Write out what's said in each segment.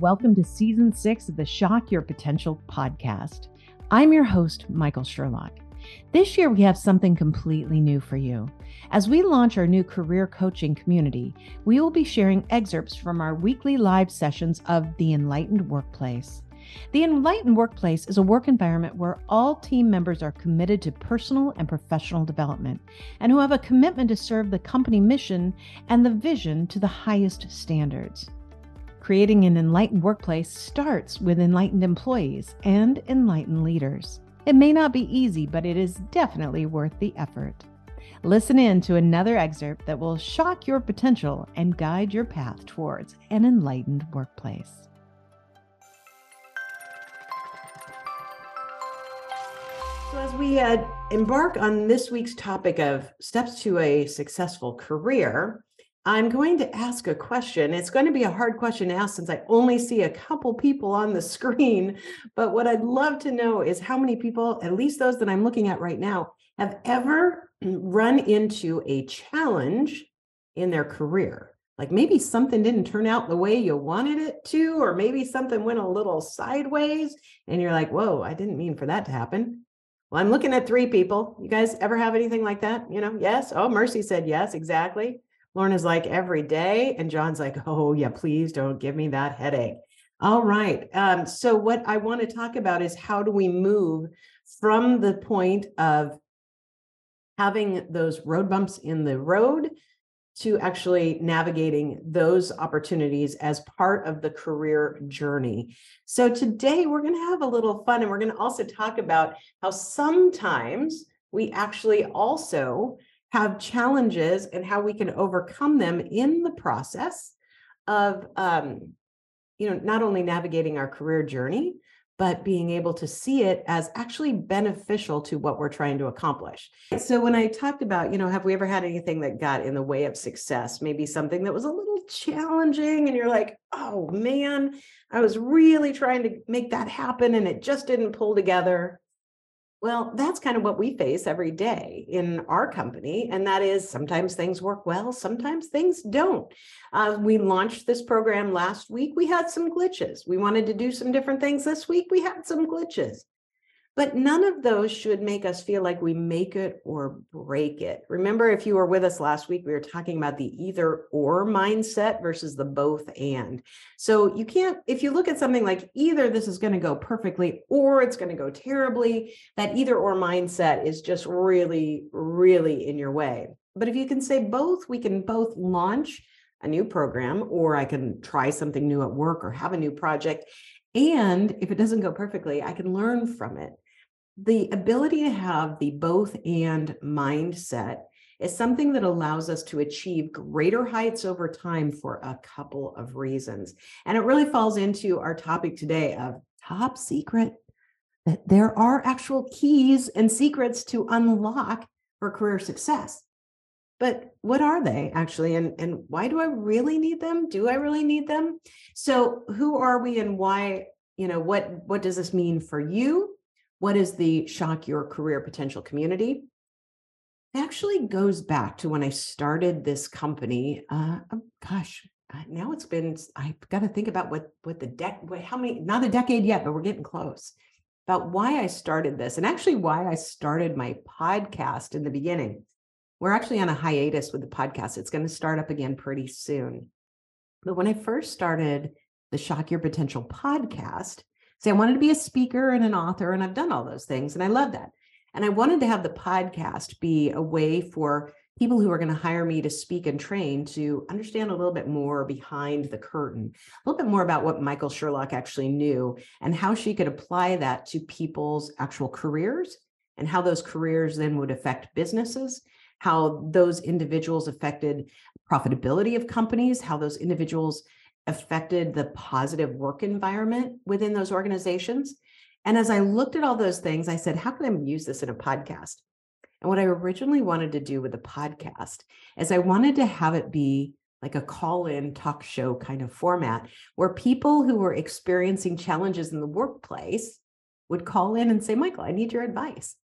Welcome to season six of the Shock Your Potential podcast. I'm your host, Michael Sherlock. This year, we have something completely new for you. As we launch our new career coaching community, we will be sharing excerpts from our weekly live sessions of The Enlightened Workplace. The Enlightened Workplace is a work environment where all team members are committed to personal and professional development and who have a commitment to serve the company mission and the vision to the highest standards. Creating an enlightened workplace starts with enlightened employees and enlightened leaders. It may not be easy, but it is definitely worth the effort. Listen in to another excerpt that will shock your potential and guide your path towards an enlightened workplace. So, as we uh, embark on this week's topic of steps to a successful career, I'm going to ask a question. It's going to be a hard question to ask since I only see a couple people on the screen. But what I'd love to know is how many people, at least those that I'm looking at right now, have ever run into a challenge in their career. Like maybe something didn't turn out the way you wanted it to, or maybe something went a little sideways, and you're like, whoa, I didn't mean for that to happen. Well, I'm looking at three people. You guys ever have anything like that? You know, yes. Oh, Mercy said yes, exactly. Lorna's like every day. And John's like, oh, yeah, please don't give me that headache. All right. Um, so, what I want to talk about is how do we move from the point of having those road bumps in the road to actually navigating those opportunities as part of the career journey. So today we're going to have a little fun and we're going to also talk about how sometimes we actually also have challenges and how we can overcome them in the process of um, you know not only navigating our career journey but being able to see it as actually beneficial to what we're trying to accomplish. So when I talked about, you know, have we ever had anything that got in the way of success? Maybe something that was a little challenging and you're like, "Oh man, I was really trying to make that happen and it just didn't pull together." Well, that's kind of what we face every day in our company. And that is sometimes things work well, sometimes things don't. Uh, we launched this program last week. We had some glitches. We wanted to do some different things this week. We had some glitches. But none of those should make us feel like we make it or break it. Remember, if you were with us last week, we were talking about the either or mindset versus the both and. So you can't, if you look at something like either this is going to go perfectly or it's going to go terribly, that either or mindset is just really, really in your way. But if you can say both, we can both launch a new program or I can try something new at work or have a new project. And if it doesn't go perfectly, I can learn from it the ability to have the both and mindset is something that allows us to achieve greater heights over time for a couple of reasons. And it really falls into our topic today of top secret that there are actual keys and secrets to unlock for career success. But what are they actually? And, and why do I really need them? Do I really need them? So who are we and why, you know, what what does this mean for you? What is the shock your career potential community? It actually goes back to when i started this company uh, oh, gosh uh, now it's been i've got to think about what what the deck how many not a decade yet but we're getting close. About why i started this and actually why i started my podcast in the beginning we're actually on a hiatus with the podcast. It's going to start up again pretty soon. But when i first started the shock your potential podcast say I wanted to be a speaker and an author, and I've done all those things, and I love that. And I wanted to have the podcast be a way for people who are going to hire me to speak and train to understand a little bit more behind the curtain, a little bit more about what Michael Sherlock actually knew and how she could apply that to people's actual careers and how those careers then would affect businesses, how those individuals affected profitability of companies, how those individuals affected the positive work environment within those organizations. And as I looked at all those things, I said, how can I use this in a podcast? And what I originally wanted to do with the podcast is I wanted to have it be like a call in talk show kind of format where people who were experiencing challenges in the workplace would call in and say, Michael, I need your advice.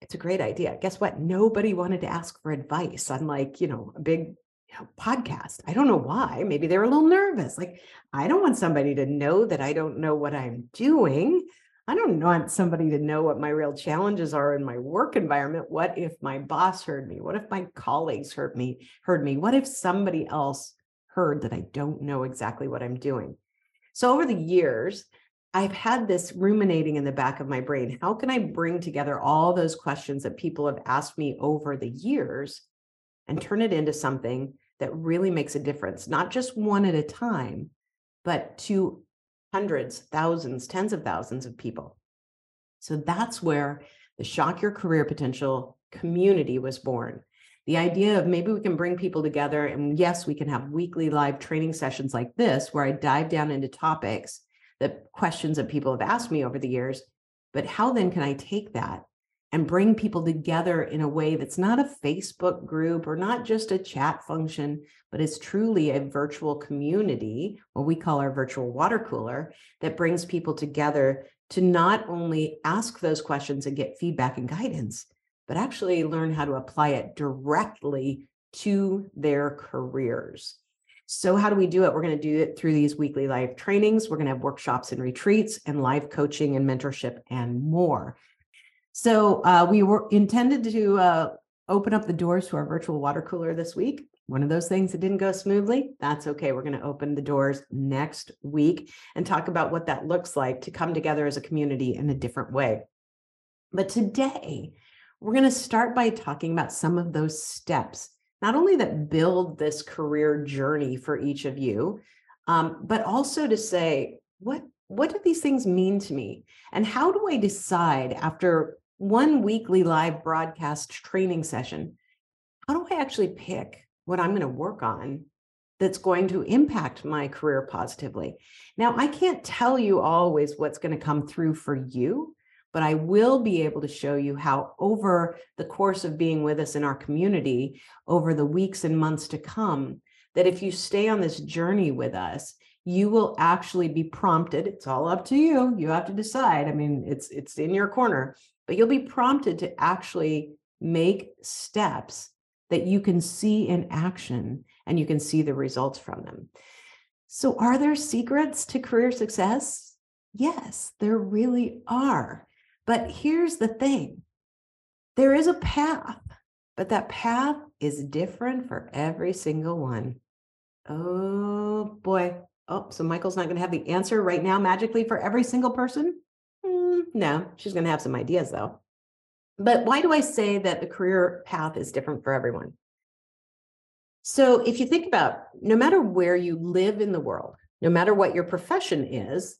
It's a great idea. Guess what? Nobody wanted to ask for advice on like, you know, a big you know, podcast. I don't know why. Maybe they're a little nervous. Like, I don't want somebody to know that I don't know what I'm doing. I don't want somebody to know what my real challenges are in my work environment. What if my boss heard me? What if my colleagues heard me? Heard me? What if somebody else heard that I don't know exactly what I'm doing? So over the years, I've had this ruminating in the back of my brain. How can I bring together all those questions that people have asked me over the years and turn it into something that really makes a difference, not just one at a time, but to hundreds, thousands, tens of thousands of people. So that's where the Shock Your Career Potential community was born. The idea of maybe we can bring people together, and yes, we can have weekly live training sessions like this, where I dive down into topics, the questions that people have asked me over the years. But how then can I take that and bring people together in a way that's not a Facebook group or not just a chat function, but is truly a virtual community, what we call our virtual water cooler, that brings people together to not only ask those questions and get feedback and guidance, but actually learn how to apply it directly to their careers. So, how do we do it? We're going to do it through these weekly live trainings. We're going to have workshops and retreats and live coaching and mentorship and more. So uh, we were intended to uh, open up the doors to our virtual water cooler this week. One of those things that didn't go smoothly. That's okay. We're going to open the doors next week and talk about what that looks like to come together as a community in a different way. But today, we're going to start by talking about some of those steps, not only that build this career journey for each of you, um, but also to say, what what do these things mean to me? And how do I decide after one weekly live broadcast training session, how do I actually pick what I'm going to work on that's going to impact my career positively? Now, I can't tell you always what's going to come through for you, but I will be able to show you how, over the course of being with us in our community, over the weeks and months to come, that if you stay on this journey with us, you will actually be prompted it's all up to you you have to decide i mean it's it's in your corner but you'll be prompted to actually make steps that you can see in action and you can see the results from them. So, are there secrets to career success? Yes, there really are. But here's the thing there is a path, but that path is different for every single one. Oh boy. Oh, so Michael's not going to have the answer right now magically for every single person? No, she's going to have some ideas though. But why do I say that the career path is different for everyone? So, if you think about no matter where you live in the world, no matter what your profession is,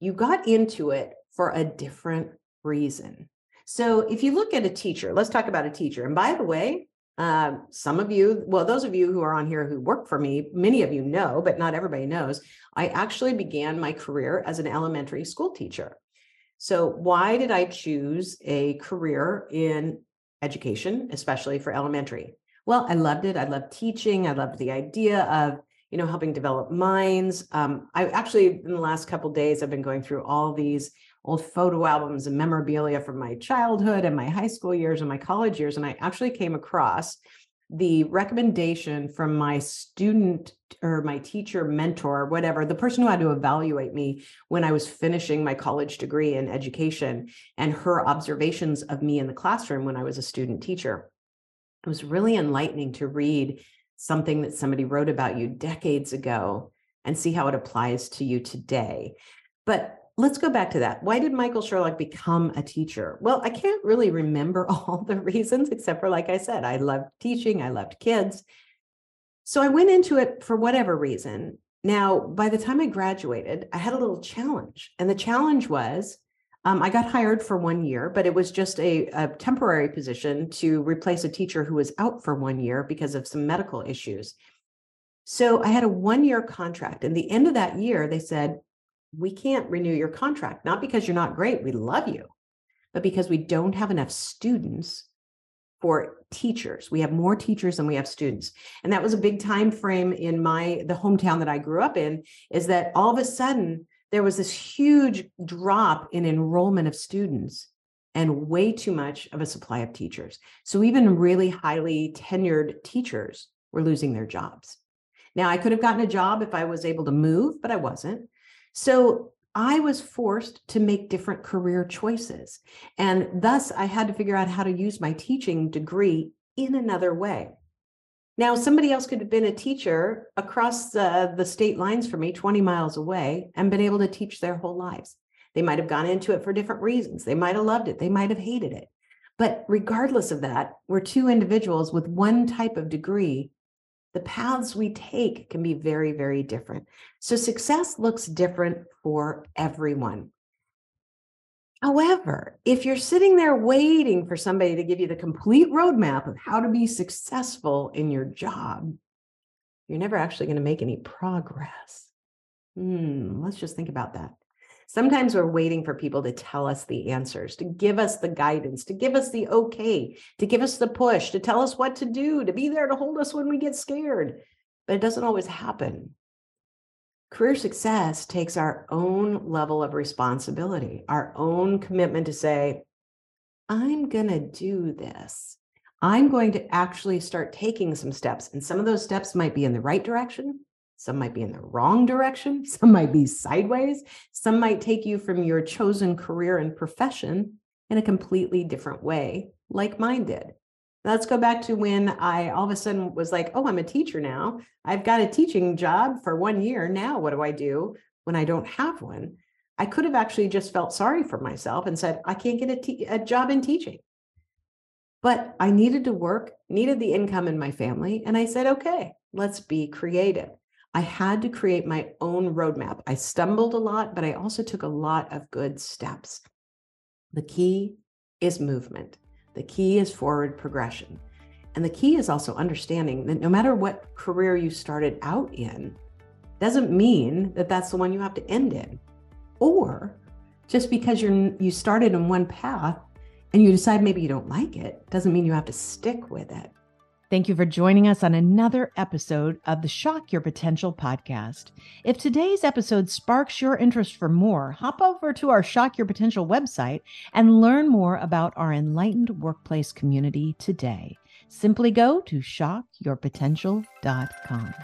you got into it for a different reason. So, if you look at a teacher, let's talk about a teacher. And by the way, uh, some of you, well, those of you who are on here who work for me, many of you know, but not everybody knows, I actually began my career as an elementary school teacher. So, why did I choose a career in education, especially for elementary? Well, I loved it. I loved teaching. I loved the idea of you know helping develop minds. Um, I actually in the last couple days I've been going through all these old photo albums and memorabilia from my childhood and my high school years and my college years, and I actually came across the recommendation from my student or my teacher mentor whatever the person who had to evaluate me when i was finishing my college degree in education and her observations of me in the classroom when i was a student teacher it was really enlightening to read something that somebody wrote about you decades ago and see how it applies to you today. But let's go back to that. Why did Michael Sherlock become a teacher? Well, I can't really remember all the reasons, except for, like I said, I loved teaching, I loved kids. So I went into it for whatever reason. Now, by the time I graduated, I had a little challenge. And the challenge was um, I got hired for one year, but it was just a, a temporary position to replace a teacher who was out for one year because of some medical issues. So I had a one year contract. And the end of that year, they said, we can't renew your contract, not because you're not great, we love you, but because we don't have enough students for teachers. We have more teachers than we have students. And that was a big time frame in my the hometown that I grew up in is that all of a sudden there was this huge drop in enrollment of students and way too much of a supply of teachers. So even really highly tenured teachers were losing their jobs. Now, I could have gotten a job if I was able to move, but I wasn't. So I was forced to make different career choices. And thus, I had to figure out how to use my teaching degree in another way. Now, somebody else could have been a teacher across the, state lines from me, 20 miles away, and been able to teach their whole lives. They might have gone into it for different reasons. They might have loved it. They might have hated it. But regardless of that, we're two individuals with one type of degree. The paths we take can be very, very different. So success looks different for everyone. However, if you're sitting there waiting for somebody to give you the complete roadmap of how to be successful in your job, you're never actually going to make any progress. Hmm, let's just think about that. Sometimes we're waiting for people to tell us the answers, to give us the guidance, to give us the okay, to give us the push, to tell us what to do, to be there to hold us when we get scared. But it doesn't always happen. Career success takes our own level of responsibility, our own commitment to say, I'm going to do this. I'm going to actually start taking some steps. And some of those steps might be in the right direction. Some might be in the wrong direction. Some might be sideways. Some might take you from your chosen career and profession in a completely different way, like mine did. Let's go back to when I all of a sudden was like, oh, I'm a teacher now. I've got a teaching job for one year. Now, what do I do when I don't have one? I could have actually just felt sorry for myself and said, I can't get a, te- a job in teaching. But I needed to work, needed the income in my family. And I said, okay, let's be creative. I had to create my own roadmap. I stumbled a lot, but I also took a lot of good steps. The key is movement. The key is forward progression. And the key is also understanding that no matter what career you started out in, doesn't mean that that's the one you have to end in. Or just because you're you started in one path and you decide maybe you don't like it, doesn't mean you have to stick with it. Thank you for joining us on another episode of the Shock Your Potential podcast. If today's episode sparks your interest for more, hop over to our Shock Your Potential website and learn more about our enlightened workplace community today. Simply go to shockyourpotential.com.